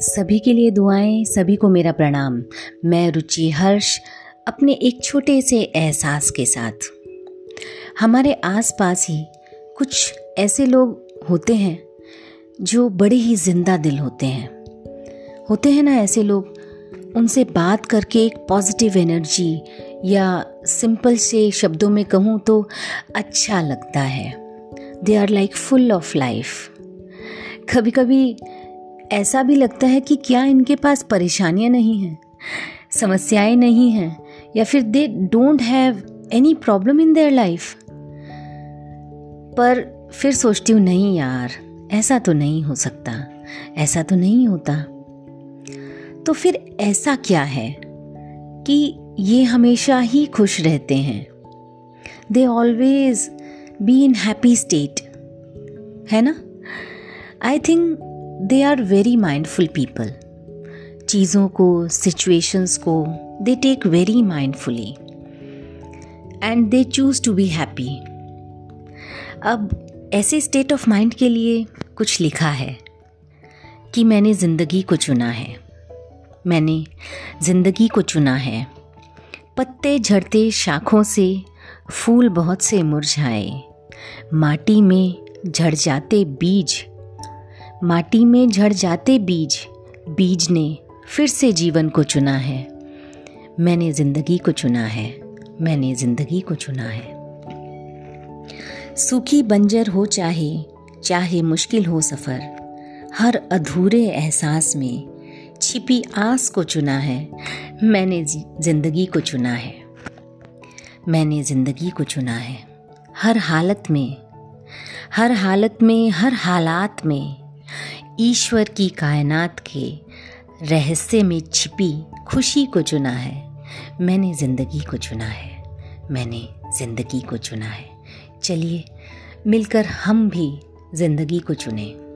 सभी के लिए दुआएँ, सभी को मेरा प्रणाम। मैं रुचि हर्ष, अपने एक छोटे से एहसास के साथ। हमारे आसपास ही कुछ ऐसे लोग होते हैं जो बड़े ही ज़िंदा दिल होते हैं। होते हैं ना ऐसे लोग, उनसे बात करके एक पॉजिटिव एनर्जी या सिंपल से शब्दों में कहूँ तो अच्छा लगता है। They are like full of life कभी कभी ऐसा भी लगता है कि क्या इनके पास परेशानियाँ नहीं हैं, समस्याएँ नहीं हैं, या फिर they don't have any problem in their life पर फिर सोचती हूँ, नहीं यार, ऐसा तो नहीं हो सकता, ऐसा तो नहीं होता। तो फिर ऐसा क्या है कि ये हमेशा ही खुश रहते हैं? They always be in happy state है ना? I think they are very mindful people चीज़ों को सिचुएशंस को they take very mindfully and they choose to be happy अब ऐसे स्टेट ऑफ़ माइंड के लिए कुछ लिखा है कि मैंने ज़िंदगी को चुना है। मैंने ज़िंदगी को चुना है। पत्ते झड़ते शाखों से, फूल बहुत से मुरझाए। माटी में झड़ जाते बीज माटी में झड़ जाते बीज बीज ने फिर से जीवन को चुना है। मैंने ज़िंदगी को चुना है, मैंने ज़िंदगी को चुना है। सूखी बंजर हो चाहे चाहे मुश्किल हो सफ़र, हर अधूरे एहसास में छिपी आस को चुना है। मैंने ज़िंदगी को चुना है, मैंने ज़िंदगी को चुना है। हर हालत में, हर हालत में, हर हालात में ईश्वर की कायनात के रहस्य में छिपी खुशी को चुना है। मैंने ज़िंदगी को चुना है। मैंने ज़िंदगी को चुना है। चलिए, मिलकर हम भी ज़िंदगी को चुनें।